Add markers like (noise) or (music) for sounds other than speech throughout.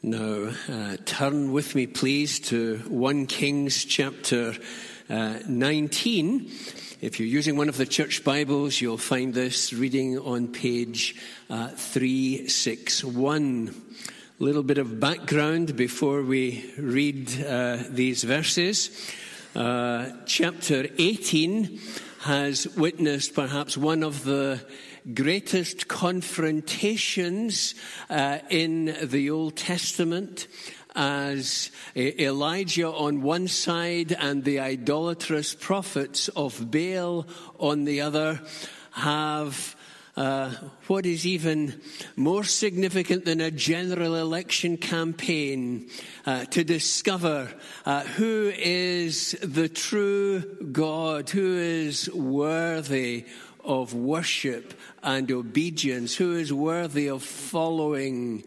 Now, uh, turn with me, please, to 1 Kings chapter uh, 19. If you're using one of the church Bibles, you'll find this reading on page uh, 361. A little bit of background before we read uh, these verses. Uh, chapter 18 has witnessed perhaps one of the greatest confrontations uh, in the Old Testament as Elijah on one side and the idolatrous prophets of Baal on the other have uh, what is even more significant than a general election campaign uh, to discover uh, who is the true God, who is worthy of worship and obedience, who is worthy of following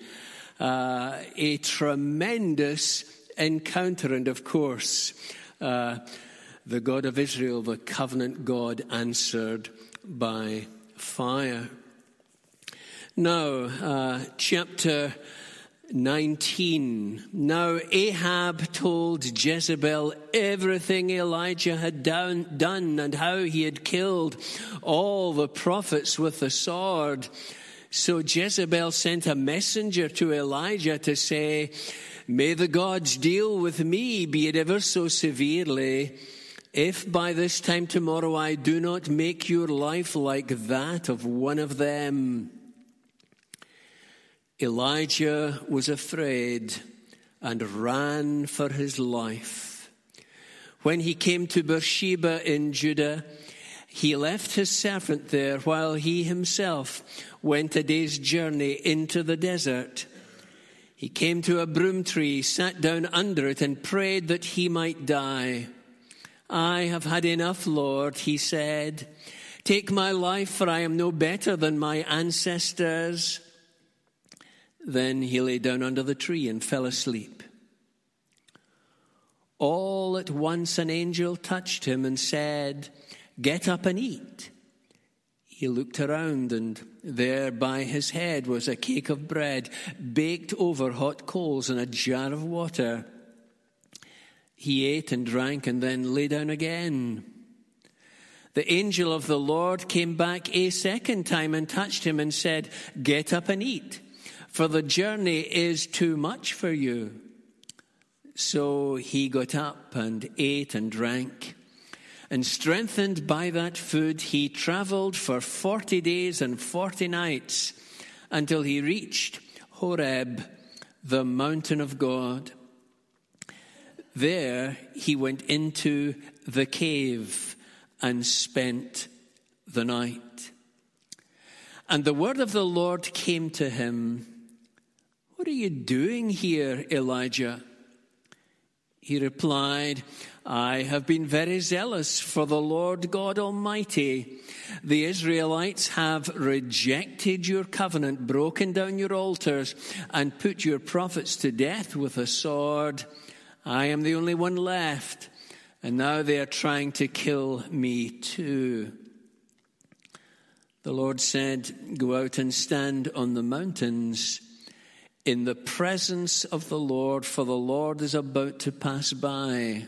uh, a tremendous encounter. And of course, uh, the God of Israel, the covenant God, answered by fire. Now, uh, chapter 19. Now Ahab told Jezebel everything Elijah had done, done and how he had killed all the prophets with the sword. So Jezebel sent a messenger to Elijah to say, May the gods deal with me, be it ever so severely, if by this time tomorrow I do not make your life like that of one of them. Elijah was afraid and ran for his life. When he came to Beersheba in Judah, he left his servant there while he himself went a day's journey into the desert. He came to a broom tree, sat down under it, and prayed that he might die. I have had enough, Lord, he said. Take my life, for I am no better than my ancestors. Then he lay down under the tree and fell asleep. All at once an angel touched him and said, Get up and eat. He looked around, and there by his head was a cake of bread baked over hot coals and a jar of water. He ate and drank and then lay down again. The angel of the Lord came back a second time and touched him and said, Get up and eat for the journey is too much for you. So he got up and ate and drank. And strengthened by that food, he traveled for 40 days and 40 nights until he reached Horeb, the mountain of God. There he went into the cave and spent the night. And the word of the Lord came to him what are you doing here, Elijah? He replied, I have been very zealous for the Lord God Almighty. The Israelites have rejected your covenant, broken down your altars, and put your prophets to death with a sword. I am the only one left, and now they are trying to kill me too. The Lord said, Go out and stand on the mountains in the presence of the Lord, for the Lord is about to pass by.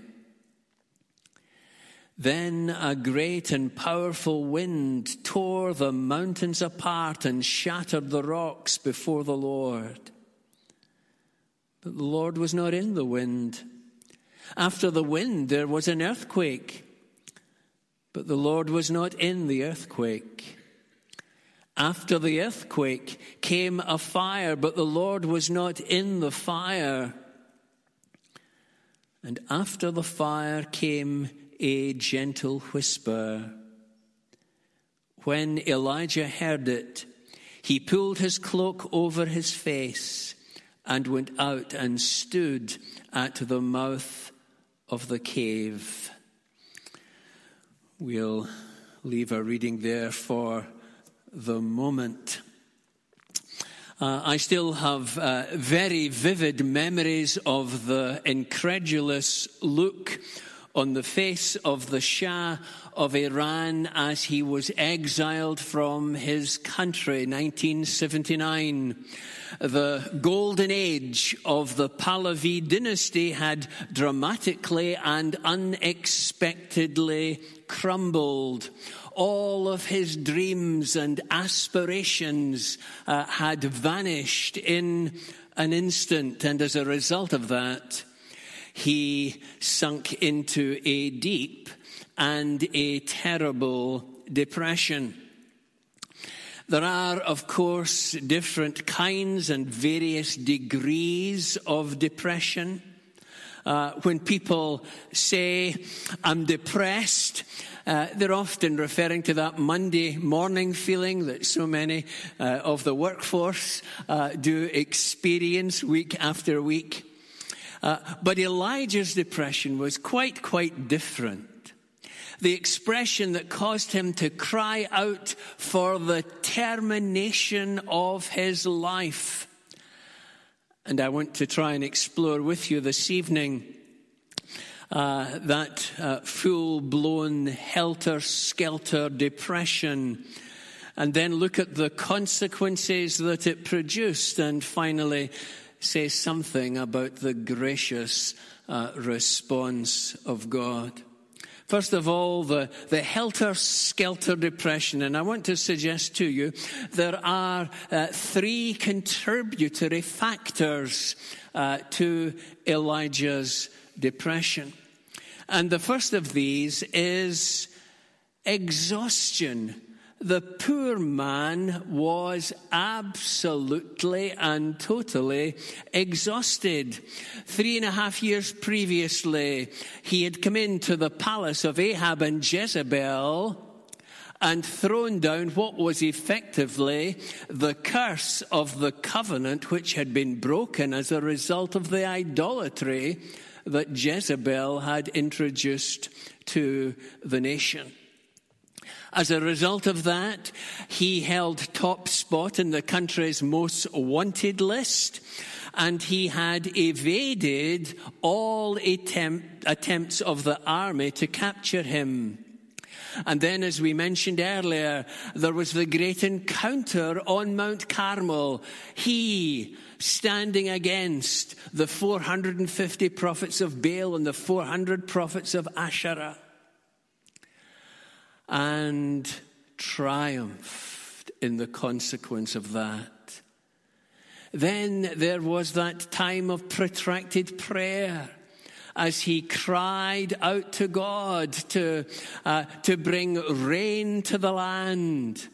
Then a great and powerful wind tore the mountains apart and shattered the rocks before the Lord. But the Lord was not in the wind. After the wind, there was an earthquake. But the Lord was not in the earthquake. After the earthquake came a fire, but the Lord was not in the fire. And after the fire came a gentle whisper. When Elijah heard it, he pulled his cloak over his face and went out and stood at the mouth of the cave. We'll leave our reading there for the moment. Uh, I still have uh, very vivid memories of the incredulous look on the face of the Shah of Iran as he was exiled from his country, 1979. The golden age of the Pahlavi dynasty had dramatically and unexpectedly crumbled. All of his dreams and aspirations uh, had vanished in an instant, and as a result of that, he sunk into a deep and a terrible depression. There are, of course, different kinds and various degrees of depression. Uh, when people say, I'm depressed, uh, they're often referring to that Monday morning feeling that so many uh, of the workforce uh, do experience week after week. Uh, but Elijah's depression was quite, quite different. The expression that caused him to cry out for the termination of his life. And I want to try and explore with you this evening uh, that uh, full blown helter skelter depression and then look at the consequences that it produced and finally say something about the gracious uh, response of God. First of all, the, the helter skelter depression. And I want to suggest to you there are uh, three contributory factors uh, to Elijah's depression. And the first of these is exhaustion the poor man was absolutely and totally exhausted. Three and a half years previously, he had come into the palace of Ahab and Jezebel and thrown down what was effectively the curse of the covenant which had been broken as a result of the idolatry that Jezebel had introduced to the nation. As a result of that, he held top spot in the country's most wanted list and he had evaded all attempt, attempts of the army to capture him. And then, as we mentioned earlier, there was the great encounter on Mount Carmel. He standing against the 450 prophets of Baal and the 400 prophets of Asherah and triumphed in the consequence of that. Then there was that time of protracted prayer as he cried out to God to, uh, to bring rain to the land.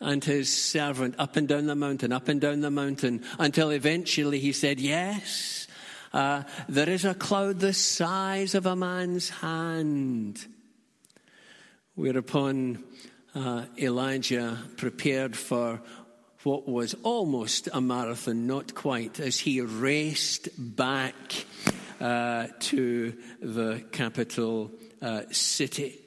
And his servant up and down the mountain, up and down the mountain, until eventually he said, Yes, uh, there is a cloud the size of a man's hand. Whereupon uh, Elijah prepared for what was almost a marathon, not quite, as he raced back uh, to the capital uh, city.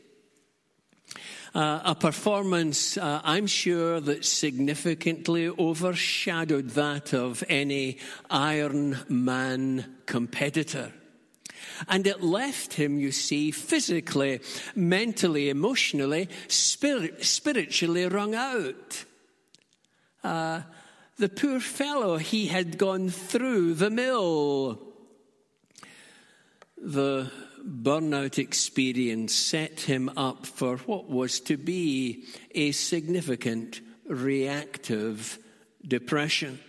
Uh, a performance, uh, I'm sure, that significantly overshadowed that of any Iron Man competitor. And it left him, you see, physically, mentally, emotionally, spirit, spiritually wrung out. Uh, the poor fellow, he had gone through the mill. The burnout experience set him up for what was to be a significant reactive depression.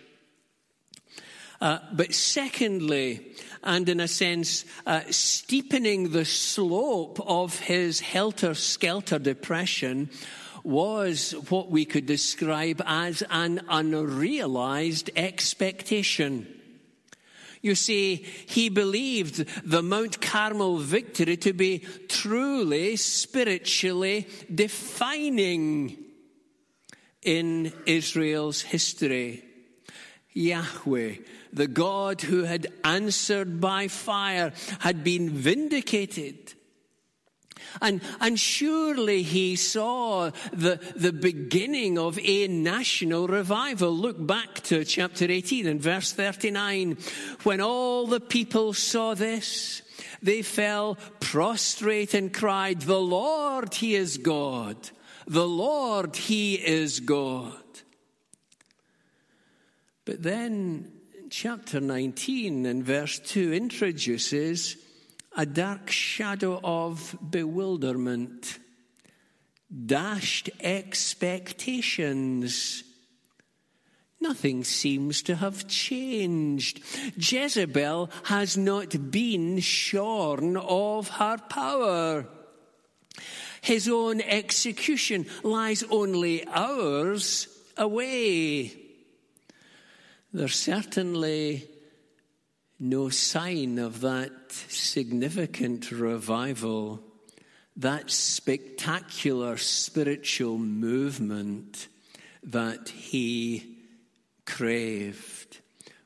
Uh, but secondly, and in a sense, uh, steepening the slope of his helter skelter depression was what we could describe as an unrealized expectation. You see, he believed the Mount Carmel victory to be truly spiritually defining in Israel's history. Yahweh, the God who had answered by fire, had been vindicated. And, and surely he saw the, the beginning of a national revival. Look back to chapter 18 and verse 39. When all the people saw this, They fell prostrate and cried, The Lord, He is God. The Lord, He is God. But then chapter 19 and verse 2 introduces a dark shadow of bewilderment, dashed expectations. Nothing seems to have changed. Jezebel has not been shorn of her power. His own execution lies only hours away. There's certainly no sign of that significant revival, that spectacular spiritual movement that he craved.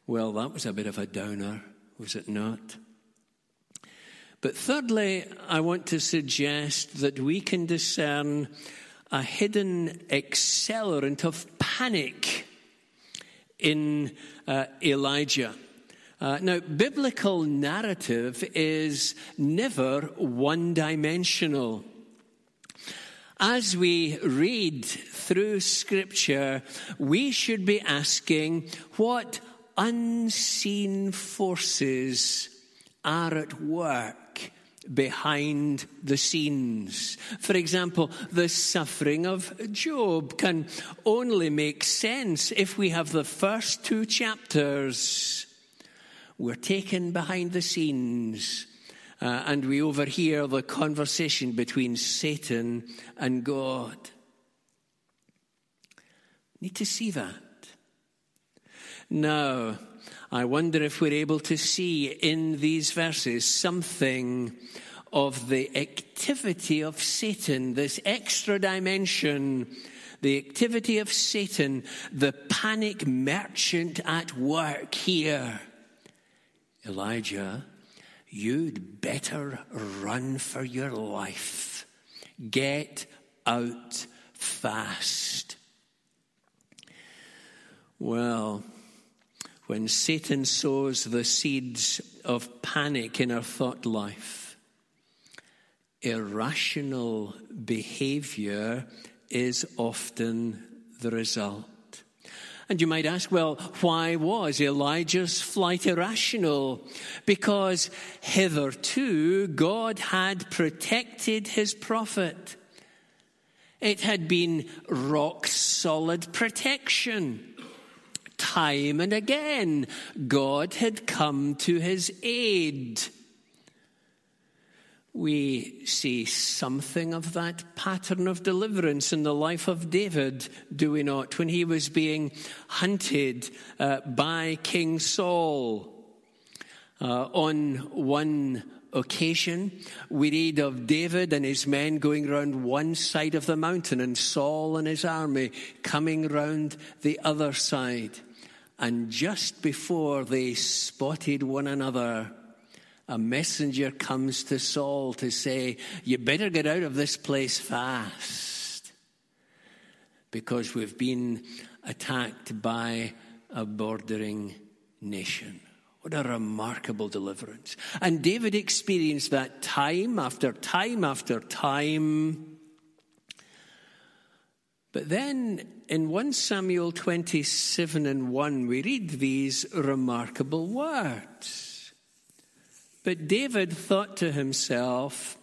Well, that was a bit of a downer, was it not? But thirdly, I want to suggest that we can discern a hidden accelerant of panic in uh, Elijah. Uh, now, biblical narrative is never one dimensional. As we read through Scripture, we should be asking what unseen forces are at work behind the scenes. For example, the suffering of Job can only make sense if we have the first two chapters we're taken behind the scenes uh, and we overhear the conversation between Satan and God. Need to see that. Now, I wonder if we're able to see in these verses something of the activity of Satan, this extra dimension, the activity of Satan, the panic merchant at work here. Elijah, you'd better run for your life. Get out fast. Well, when Satan sows the seeds of panic in our thought life, irrational behavior is often the result. And you might ask, well, why was Elijah's flight irrational? Because hitherto God had protected his prophet. It had been rock solid protection. Time and again, God had come to his aid we see something of that pattern of deliverance in the life of David, do we not? When he was being hunted uh, by King Saul. Uh, on one occasion, we read of David and his men going round one side of the mountain and Saul and his army coming round the other side. And just before they spotted one another, a messenger comes to Saul to say, You better get out of this place fast because we've been attacked by a bordering nation. What a remarkable deliverance. And David experienced that time after time after time. But then in 1 Samuel 27 and 1, we read these remarkable words. But David thought to himself,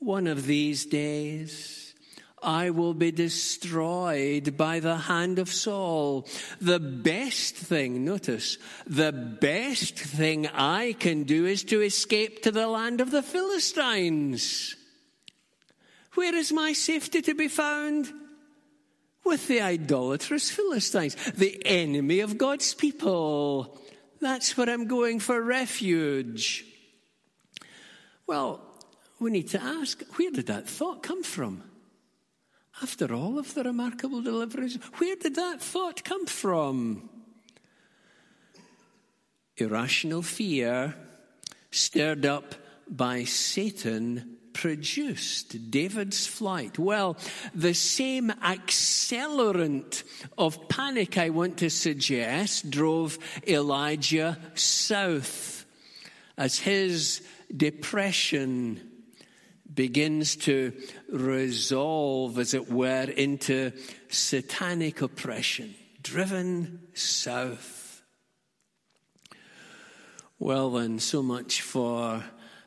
one of these days, I will be destroyed by the hand of Saul. The best thing, notice, the best thing I can do is to escape to the land of the Philistines. Where is my safety to be found? With the idolatrous Philistines, the enemy of God's people. That's where I'm going for refuge. Well, we need to ask where did that thought come from? After all of the remarkable deliverance, where did that thought come from? Irrational fear stirred up by Satan produced David's flight? Well, the same accelerant of panic I want to suggest drove Elijah south as his depression begins to resolve, as it were, into satanic oppression, driven south. Well, then, so much for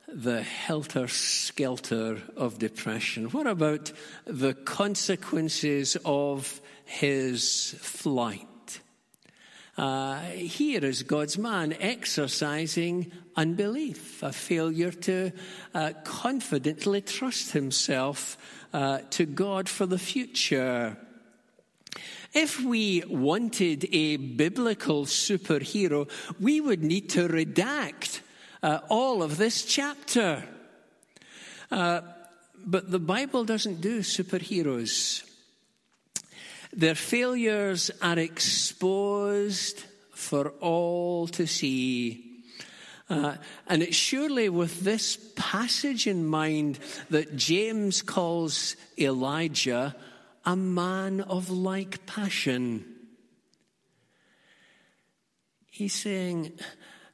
the helter skelter of depression. What about the consequences of his flight? Uh, here is God's man exercising unbelief, a failure to uh, confidently trust himself uh, to God for the future. If we wanted a biblical superhero, we would need to redact uh, all of this chapter. Uh, but the Bible doesn't do superheroes. Their failures are exposed for all to see. Uh, and it's surely with this passage in mind that James calls Elijah a man of like passion. He's saying,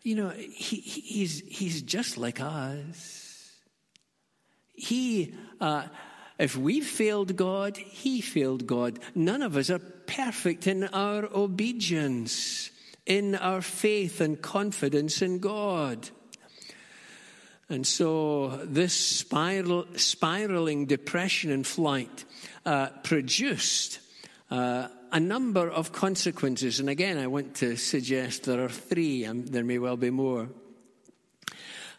you know, he, he's, he's just like us. He, uh, if we failed God, He failed God. None of us are perfect in our obedience, in our faith and confidence in God. And so, this spiral, spiraling depression and flight uh, produced uh, a number of consequences. And again, I want to suggest there are three, and there may well be more.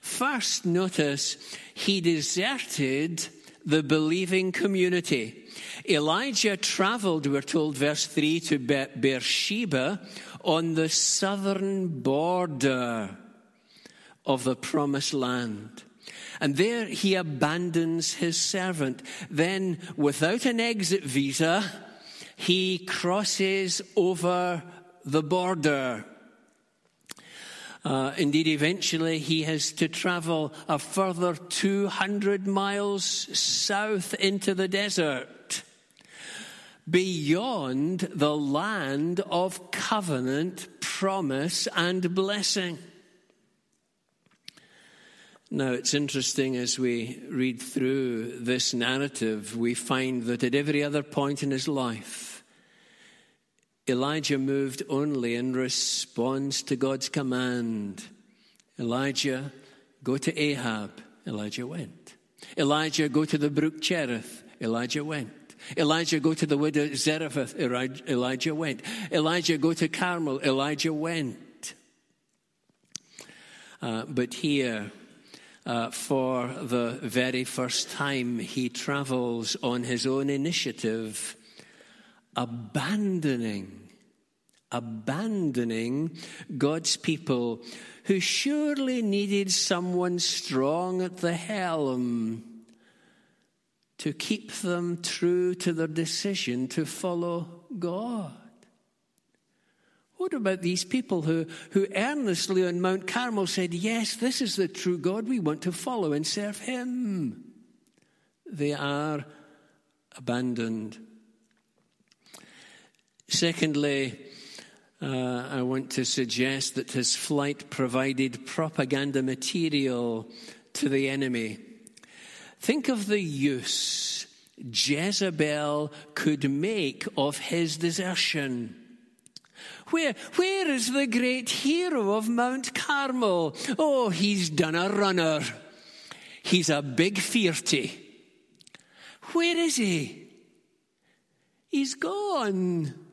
First, notice he deserted the believing community. Elijah traveled, we're told, verse 3, to Beersheba on the southern border of the promised land. And there he abandons his servant. Then, without an exit visa, he crosses over the border uh, indeed, eventually he has to travel a further 200 miles south into the desert, beyond the land of covenant, promise, and blessing. Now, it's interesting as we read through this narrative, we find that at every other point in his life, Elijah moved only in response to God's command. Elijah, go to Ahab. Elijah went. Elijah, go to the brook Cherith. Elijah went. Elijah, go to the widow Zarephath. Elijah went. Elijah, go to Carmel. Elijah went. Uh, but here, uh, for the very first time, he travels on his own initiative abandoning, abandoning God's people who surely needed someone strong at the helm to keep them true to their decision to follow God. What about these people who, who earnestly on Mount Carmel said, Yes, this is the true God we want to follow and serve Him? They are abandoned. Secondly, uh, I want to suggest that his flight provided propaganda material to the enemy. Think of the use Jezebel could make of his desertion. Where, where is the great hero of Mount Carmel? Oh, he's done a runner. He's a big fearty. Where is he? He's gone.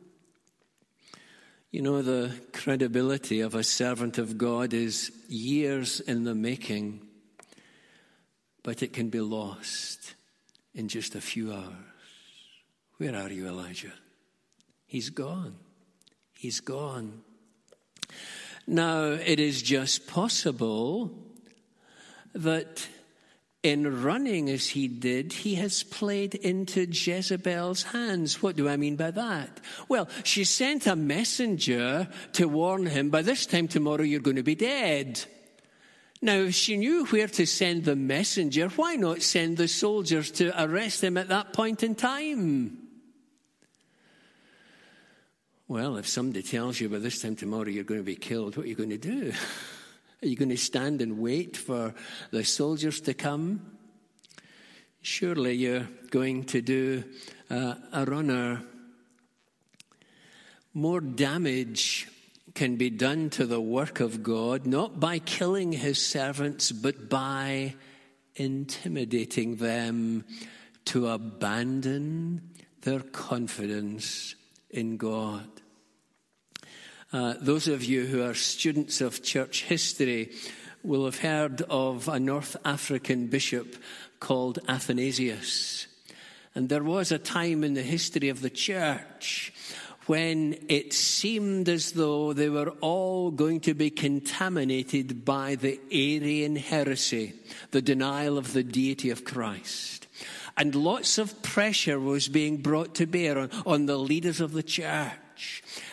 You know, the credibility of a servant of God is years in the making, but it can be lost in just a few hours. Where are you, Elijah? He's gone. He's gone. Now, it is just possible that in running as he did, he has played into Jezebel's hands. What do I mean by that? Well, she sent a messenger to warn him, by this time tomorrow you're going to be dead. Now, if she knew where to send the messenger, why not send the soldiers to arrest him at that point in time? Well, if somebody tells you by this time tomorrow you're going to be killed, what are you going to do? (laughs) Are you going to stand and wait for the soldiers to come? Surely you're going to do uh, a runner. More damage can be done to the work of God, not by killing his servants, but by intimidating them to abandon their confidence in God. Uh, those of you who are students of church history will have heard of a North African bishop called Athanasius. And there was a time in the history of the church when it seemed as though they were all going to be contaminated by the Arian heresy, the denial of the deity of Christ. And lots of pressure was being brought to bear on, on the leaders of the church.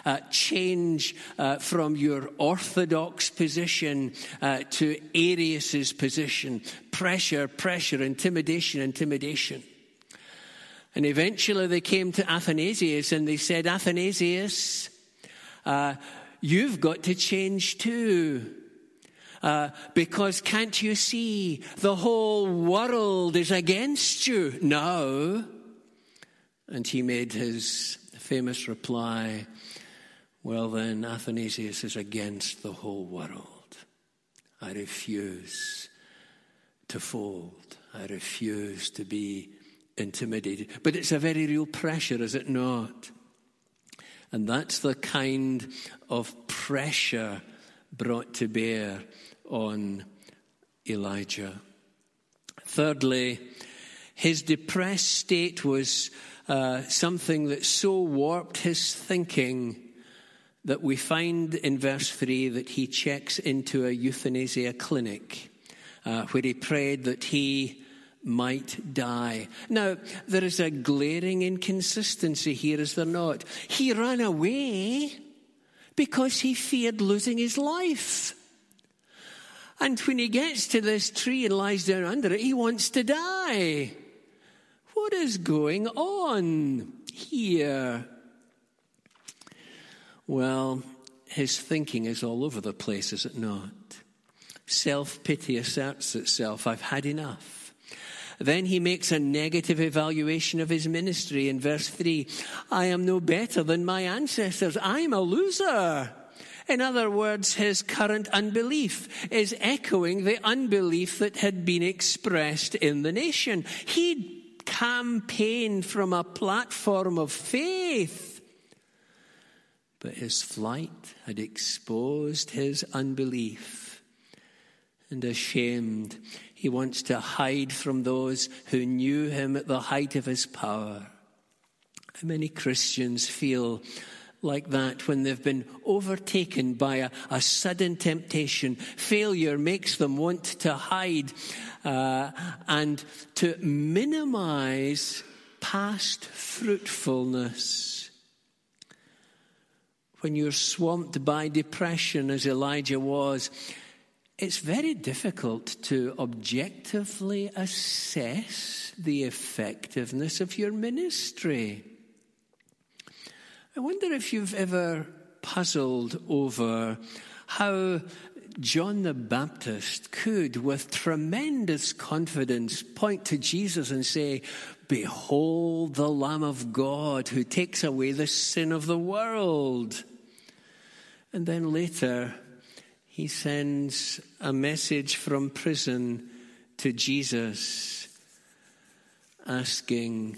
Uh, change uh, from your orthodox position uh, to Arius's position. Pressure, pressure, intimidation, intimidation. And eventually they came to Athanasius and they said, Athanasius, uh, you've got to change too. Uh, because can't you see the whole world is against you now? And he made his famous reply, Well, then, Athanasius is against the whole world. I refuse to fold. I refuse to be intimidated. But it's a very real pressure, is it not? And that's the kind of pressure brought to bear on Elijah. Thirdly, his depressed state was uh, something that so warped his thinking that we find in verse 3 that he checks into a euthanasia clinic uh, where he prayed that he might die. Now, there is a glaring inconsistency here, is there not? He ran away because he feared losing his life. And when he gets to this tree and lies down under it, he wants to die. What is going on here? Well, his thinking is all over the place, is it not? Self pity asserts itself. I've had enough. Then he makes a negative evaluation of his ministry in verse 3. I am no better than my ancestors. I'm a loser. In other words, his current unbelief is echoing the unbelief that had been expressed in the nation. He campaigned from a platform of faith, but his flight had exposed his unbelief. And ashamed, he wants to hide from those who knew him at the height of his power. How many Christians feel like that when they've been overtaken by a, a sudden temptation? Failure makes them want to hide uh, and to minimize past fruitfulness. When you're swamped by depression, as Elijah was, it's very difficult to objectively assess the effectiveness of your ministry. I wonder if you've ever puzzled over how John the Baptist could, with tremendous confidence, point to Jesus and say, Behold the Lamb of God who takes away the sin of the world. And then later, he sends a message from prison to Jesus asking,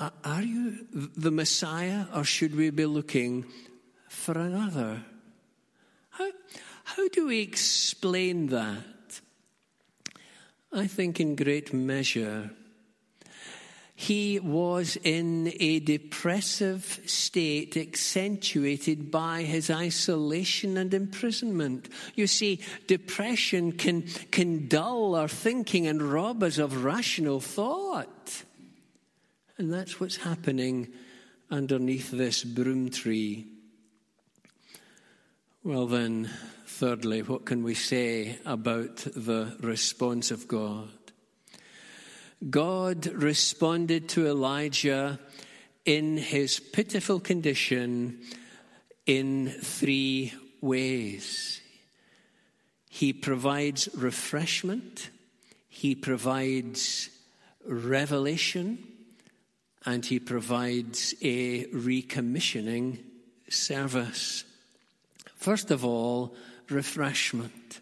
Are you the Messiah or should we be looking for another? How, how do we explain that? I think in great measure he was in a depressive state accentuated by his isolation and imprisonment. You see, depression can, can dull our thinking and rob us of rational thought. And that's what's happening underneath this broom tree. Well, then, thirdly, what can we say about the response of God? God responded to Elijah in his pitiful condition in three ways. He provides refreshment, He provides revelation, and He provides a recommissioning service. First of all, refreshment.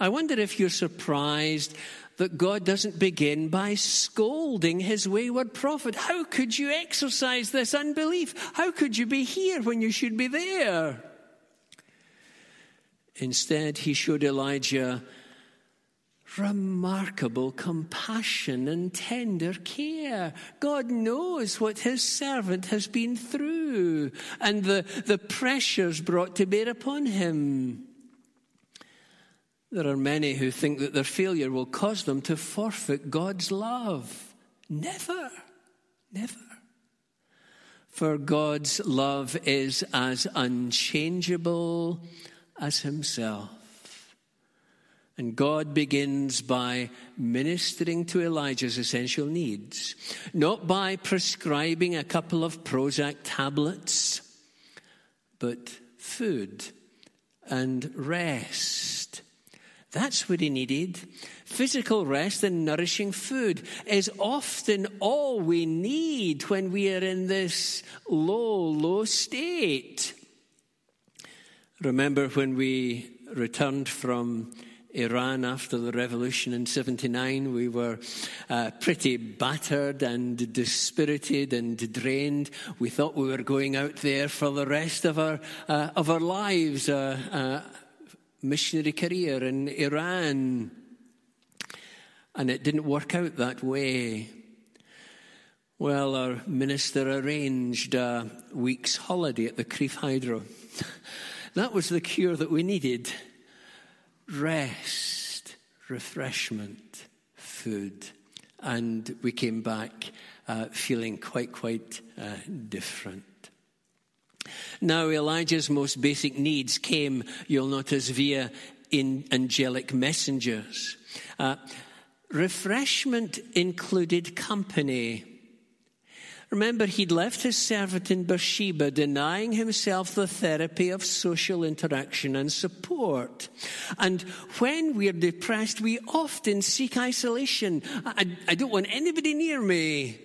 I wonder if you're surprised that God doesn't begin by scolding his wayward prophet. How could you exercise this unbelief? How could you be here when you should be there? Instead, he showed Elijah remarkable compassion and tender care. God knows what his servant has been through and the, the pressures brought to bear upon him. There are many who think that their failure will cause them to forfeit God's love. Never, never. For God's love is as unchangeable as Himself. And God begins by ministering to Elijah's essential needs, not by prescribing a couple of Prozac tablets, but food and rest that's what he needed. Physical rest and nourishing food is often all we need when we are in this low, low state. Remember when we returned from Iran after the revolution in 79. We were uh, pretty battered and dispirited and drained. We thought we were going out there for the rest of our, uh, of our lives, uh, uh missionary career in Iran. And it didn't work out that way. Well, our minister arranged a week's holiday at the Crieff Hydro. (laughs) that was the cure that we needed rest, refreshment, food. And we came back uh, feeling quite, quite uh, different. Now, Elijah's most basic needs came, you'll notice, via in angelic messengers. Uh, refreshment included company. Remember, he'd left his servant in Beersheba, denying himself the therapy of social interaction and support. And when we're depressed, we often seek isolation. I, I don't want anybody near me.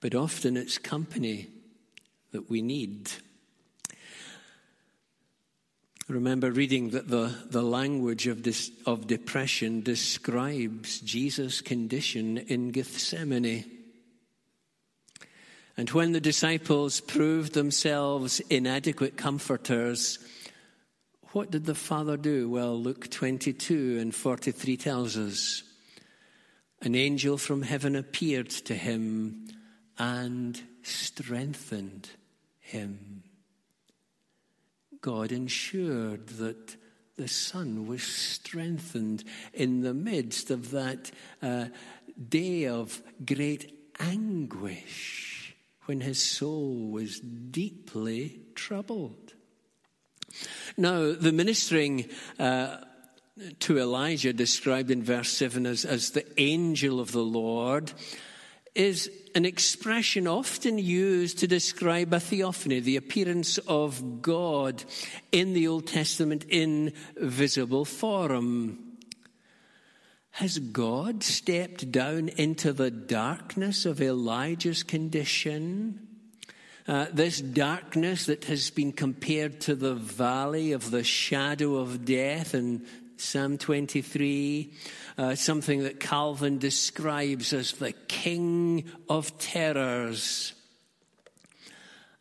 But often it's company that we need. Remember reading that the, the language of, this, of depression describes Jesus' condition in Gethsemane. And when the disciples proved themselves inadequate comforters, what did the Father do? Well, Luke 22 and 43 tells us an angel from heaven appeared to him and strengthened him. God ensured that the son was strengthened in the midst of that uh, day of great anguish when his soul was deeply troubled. Now, the ministering uh, to Elijah, described in verse 7 as, as the angel of the Lord, is an expression often used to describe a theophany, the appearance of God in the Old Testament in visible form. Has God stepped down into the darkness of Elijah's condition? Uh, this darkness that has been compared to the valley of the shadow of death in Psalm 23 uh, something that Calvin describes as the king of terrors.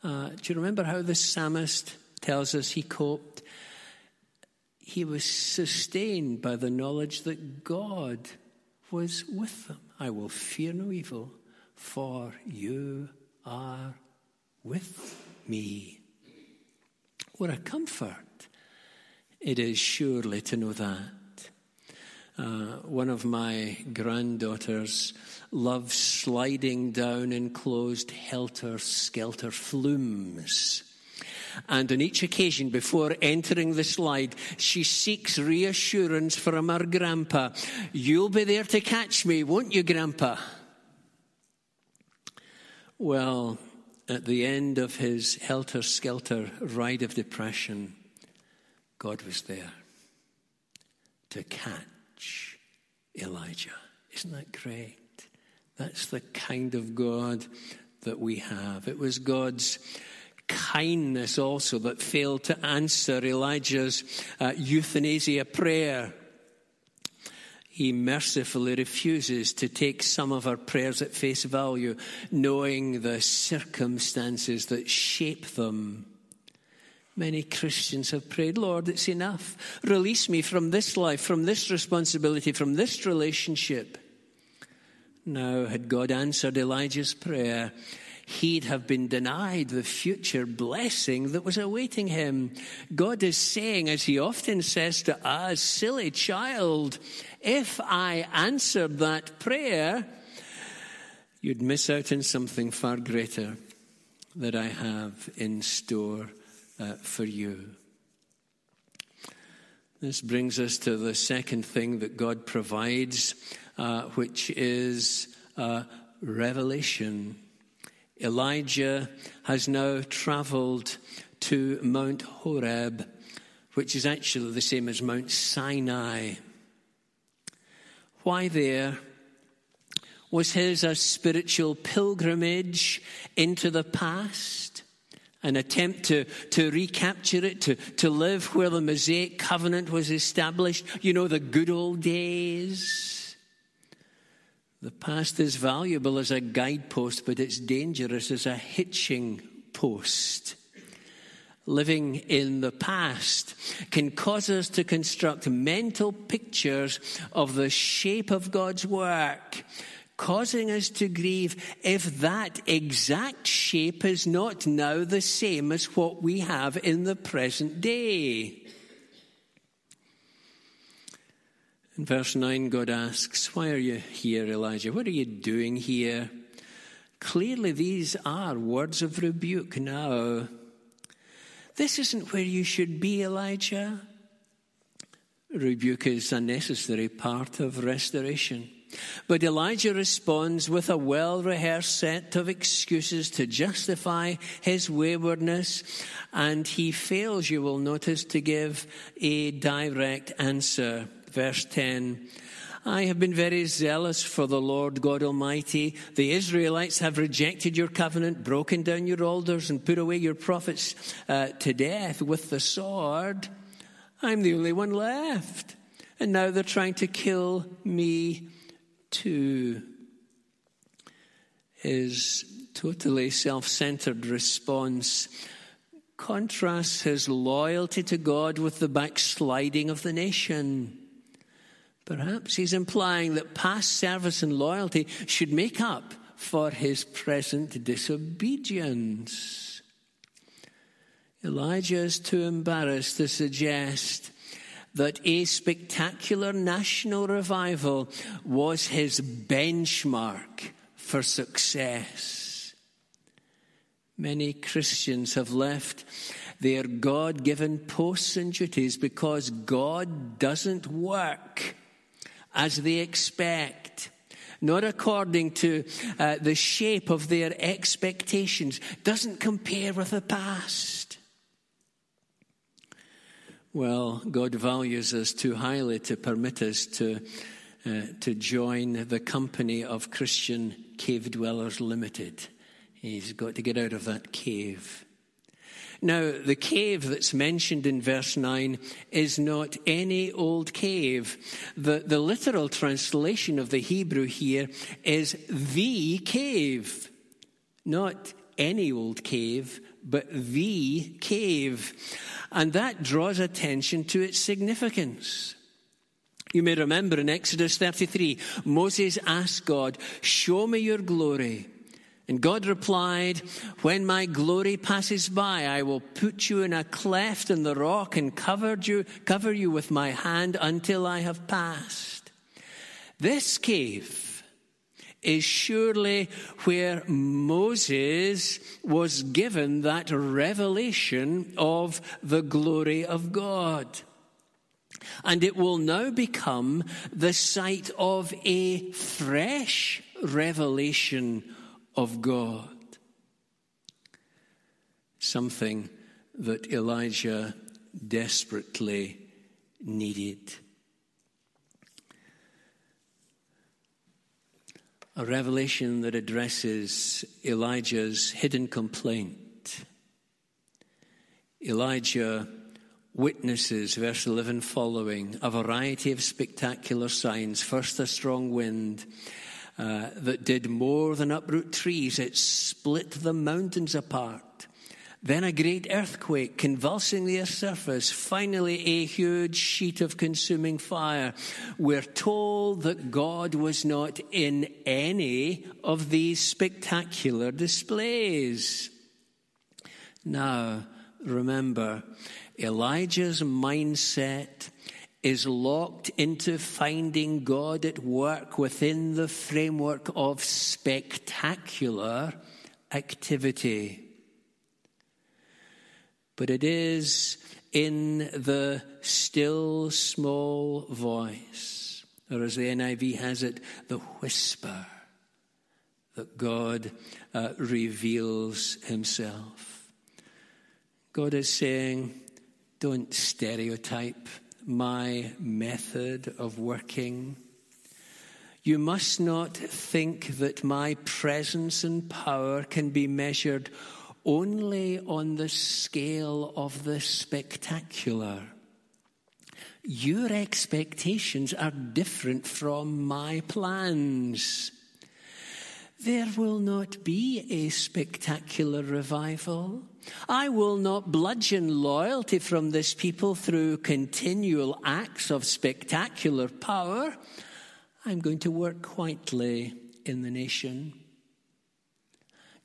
Uh, do you remember how the psalmist tells us he coped? He was sustained by the knowledge that God was with them. I will fear no evil, for you are with me. What a comfort it is surely to know that. Uh, one of my granddaughters loves sliding down enclosed helter skelter flumes. And on each occasion, before entering the slide, she seeks reassurance from her grandpa. You'll be there to catch me, won't you, grandpa? Well, at the end of his helter skelter ride of depression, God was there to catch Elijah. Isn't that great? That's the kind of God that we have. It was God's kindness also that failed to answer Elijah's uh, euthanasia prayer. He mercifully refuses to take some of our prayers at face value, knowing the circumstances that shape them. Many Christians have prayed, Lord, it's enough. Release me from this life, from this responsibility, from this relationship. Now, had God answered Elijah's prayer, he'd have been denied the future blessing that was awaiting him. God is saying, as he often says to us, silly child, if I answered that prayer, you'd miss out on something far greater that I have in store uh, for you. This brings us to the second thing that God provides, uh, which is uh, revelation. Elijah has now traveled to Mount Horeb, which is actually the same as Mount Sinai. Why there? Was his a spiritual pilgrimage into the past? An attempt to, to recapture it, to, to live where the Mosaic covenant was established? You know, the good old days? The past is valuable as a guidepost, but it's dangerous as a hitching post. Living in the past can cause us to construct mental pictures of the shape of God's work, causing us to grieve if that exact shape is not now the same as what we have in the present day. In verse 9, God asks, Why are you here, Elijah? What are you doing here? Clearly, these are words of rebuke now. This isn't where you should be, Elijah. Rebuke is a necessary part of restoration. But Elijah responds with a well rehearsed set of excuses to justify his waywardness, and he fails, you will notice, to give a direct answer verse 10. I have been very zealous for the Lord God Almighty. The Israelites have rejected your covenant, broken down your altars, and put away your prophets uh, to death with the sword. I'm the only one left. And now they're trying to kill me too. His totally self centered response contrasts his loyalty to God with the backsliding of the nation. Perhaps he's implying that past service and loyalty should make up for his present disobedience. Elijah is too embarrassed to suggest that a spectacular national revival was his benchmark for success. Many Christians have left their God given posts and duties because God doesn't work as they expect, not according to uh, the shape of their expectations, doesn't compare with the past. Well, God values us too highly to permit us to, uh, to join the company of Christian Cave Dwellers Limited. He's got to get out of that cave. Now, the cave that's mentioned in verse 9 is not any old cave. The, the literal translation of the Hebrew here is the cave. Not any old cave, but the cave. And that draws attention to its significance. You may remember in Exodus 33, Moses asked God, Show me your glory. And God replied, When my glory passes by, I will put you in a cleft in the rock and cover you, cover you with my hand until I have passed. This cave is surely where Moses was given that revelation of the glory of God. And it will now become the site of a fresh revelation of God. Something that Elijah desperately needed. A revelation that addresses Elijah's hidden complaint. Elijah witnesses, verse 11 following, a variety of spectacular signs. First, a strong wind uh, that did more than uproot trees, it split the mountains apart. Then a great earthquake convulsing the earth's surface. Finally, a huge sheet of consuming fire. We're told that God was not in any of these spectacular displays. Now, remember, Elijah's mindset is locked into finding God at work within the framework of spectacular activity. But it is in the still small voice, or as the NIV has it, the whisper, that God uh, reveals himself. God is saying, don't stereotype my method of working. You must not think that my presence and power can be measured only on the scale of the spectacular. Your expectations are different from my plans. There will not be a spectacular revival. I will not bludgeon loyalty from this people through continual acts of spectacular power. I'm going to work quietly in the nation.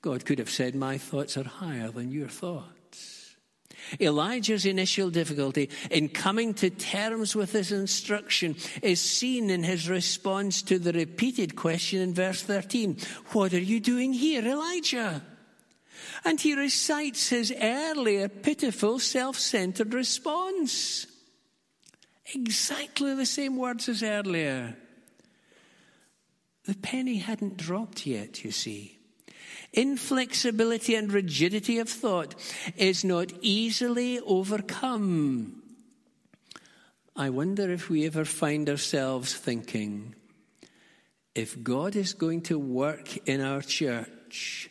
God could have said, My thoughts are higher than your thoughts. Elijah's initial difficulty in coming to terms with his instruction is seen in his response to the repeated question in verse 13 What are you doing here, Elijah? And he recites his earlier pitiful, self centered response. Exactly the same words as earlier. The penny hadn't dropped yet, you see. Inflexibility and rigidity of thought is not easily overcome. I wonder if we ever find ourselves thinking, if God is going to work in our church,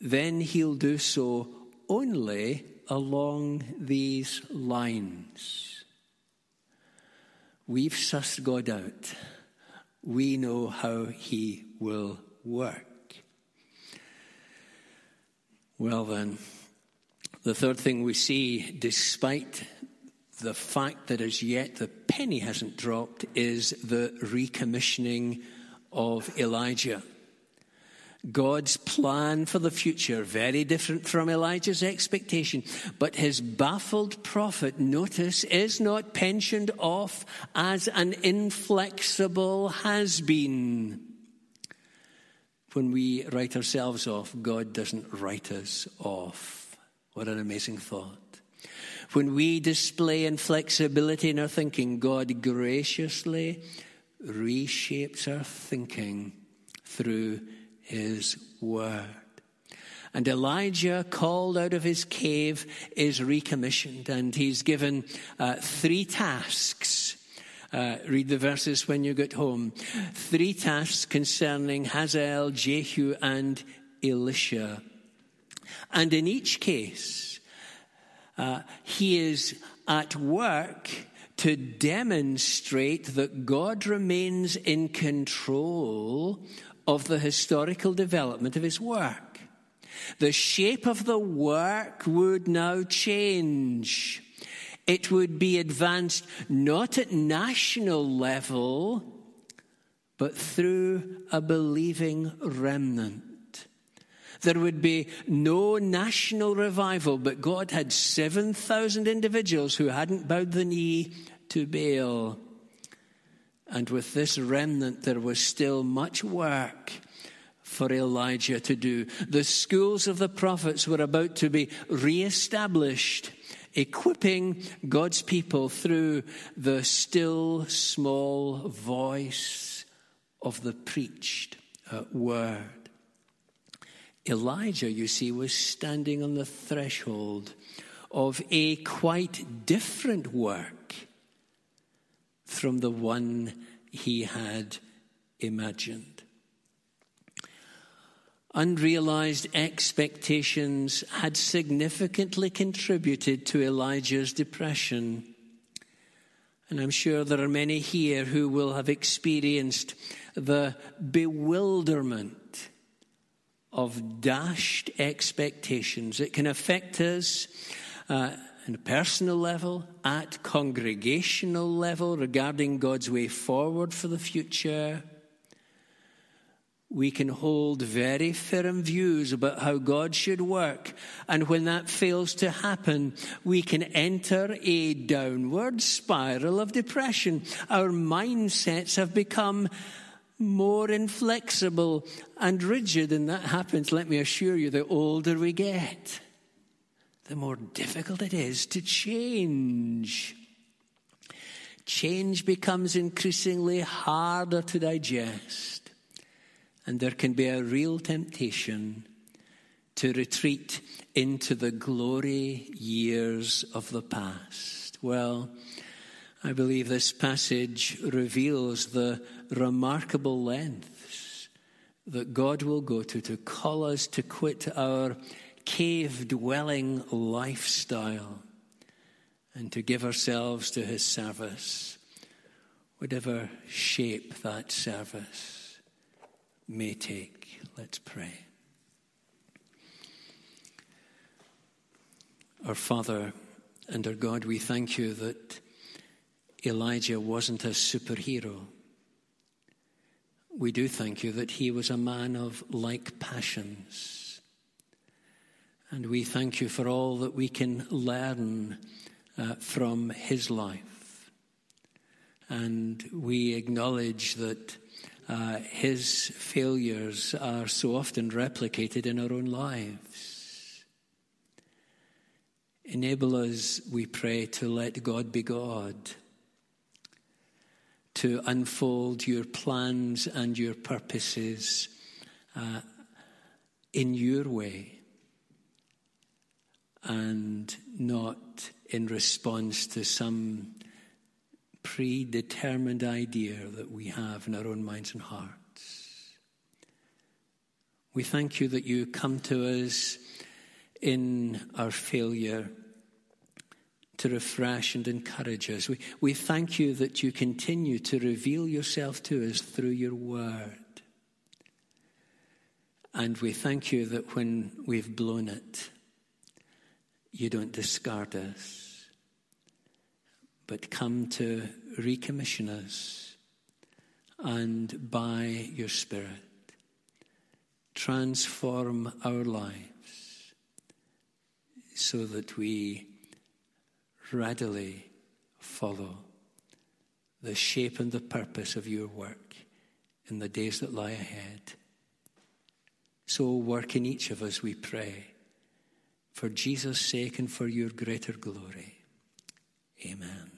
then he'll do so only along these lines. We've sussed God out. We know how he will work. Well, then, the third thing we see, despite the fact that as yet the penny hasn't dropped, is the recommissioning of Elijah. God's plan for the future, very different from Elijah's expectation. But his baffled prophet, notice, is not pensioned off as an inflexible has been when we write ourselves off, God doesn't write us off. What an amazing thought. When we display inflexibility in our thinking, God graciously reshapes our thinking through His Word. And Elijah, called out of his cave, is recommissioned, and he's given uh, three tasks uh, read the verses when you get home. Three tasks concerning Hazael, Jehu, and Elisha. And in each case, uh, he is at work to demonstrate that God remains in control of the historical development of his work. The shape of the work would now change. It would be advanced not at national level, but through a believing remnant. There would be no national revival, but God had 7,000 individuals who hadn't bowed the knee to Baal. And with this remnant, there was still much work for Elijah to do. The schools of the prophets were about to be reestablished equipping God's people through the still small voice of the preached uh, word. Elijah, you see, was standing on the threshold of a quite different work from the one he had imagined. Unrealized expectations had significantly contributed to Elijah's depression. And I'm sure there are many here who will have experienced the bewilderment of dashed expectations. It can affect us uh, on a personal level, at congregational level, regarding God's way forward for the future. We can hold very firm views about how God should work. And when that fails to happen, we can enter a downward spiral of depression. Our mindsets have become more inflexible and rigid, and that happens, let me assure you, the older we get, the more difficult it is to change. Change becomes increasingly harder to digest, and there can be a real temptation to retreat into the glory years of the past. Well, I believe this passage reveals the remarkable lengths that God will go to to call us to quit our cave dwelling lifestyle and to give ourselves to His service, whatever shape that service may take. Let's pray. Our Father and our God, we thank you that Elijah wasn't a superhero. We do thank you that he was a man of like passions. And we thank you for all that we can learn uh, from his life. And we acknowledge that uh, his failures are so often replicated in our own lives. Enable us, we pray, to let God be God to unfold your plans and your purposes uh, in your way and not in response to some predetermined idea that we have in our own minds and hearts. We thank you that you come to us in our failure to refresh and encourage us. We, we thank you that you continue to reveal yourself to us through your word. And we thank you that when we've blown it, you don't discard us, but come to recommission us and by your Spirit transform our lives so that we readily follow the shape and the purpose of your work in the days that lie ahead. So work in each of us, we pray, for Jesus' sake and for your greater glory. Amen.